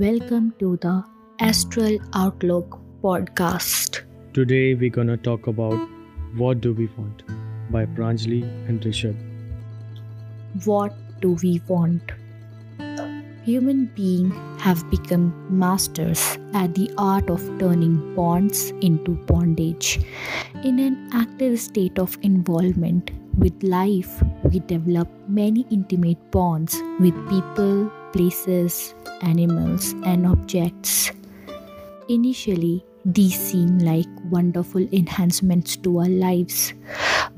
Welcome to the Astral Outlook podcast. Today we're gonna talk about What Do We Want by Pranjali and Rishabh. What do we want? Human beings have become masters at the art of turning bonds into bondage. In an active state of involvement with life, we develop many intimate bonds with people, places, animals, and objects. Initially, these seem like wonderful enhancements to our lives,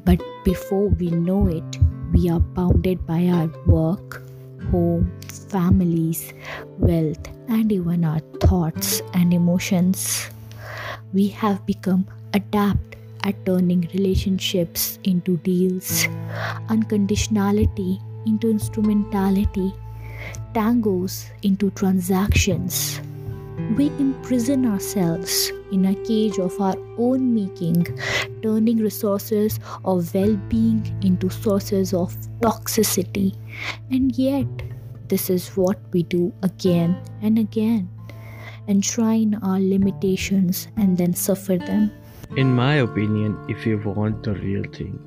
but before we know it, we are bounded by our work, home, families, wealth, and even our thoughts and emotions. We have become adept at turning relationships into deals, unconditionality into instrumentality, tangos into transactions. We imprison ourselves in a cage of our own making, turning resources of well being into sources of toxicity. And yet, this is what we do again and again enshrine our limitations and then suffer them. In my opinion, if you want the real thing,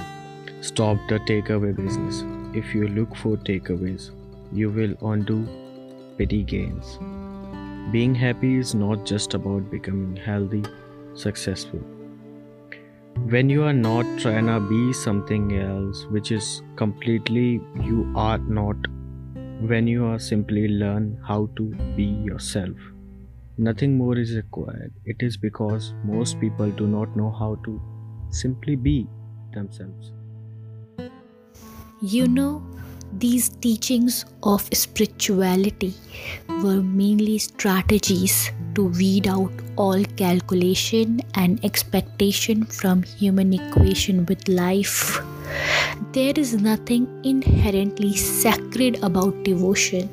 stop the takeaway business. If you look for takeaways, you will undo petty gains. Being happy is not just about becoming healthy, successful. When you are not trying to be something else, which is completely you are not, when you are simply learn how to be yourself. Nothing more is required. It is because most people do not know how to simply be themselves. You know, these teachings of spirituality were mainly strategies to weed out all calculation and expectation from human equation with life. There is nothing inherently sacred about devotion.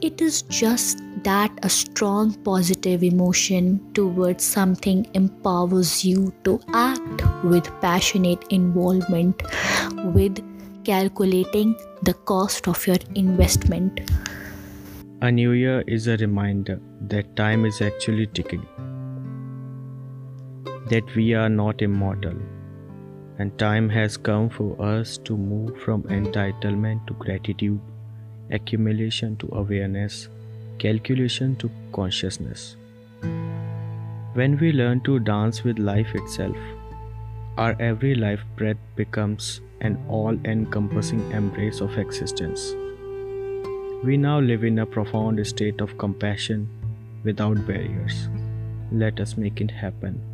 It is just that a strong positive emotion towards something empowers you to act with passionate involvement, with calculating the cost of your investment. A new year is a reminder that time is actually ticking, that we are not immortal, and time has come for us to move from entitlement to gratitude, accumulation to awareness, calculation to consciousness. When we learn to dance with life itself, our every life breath becomes an all encompassing embrace of existence. We now live in a profound state of compassion without barriers. Let us make it happen.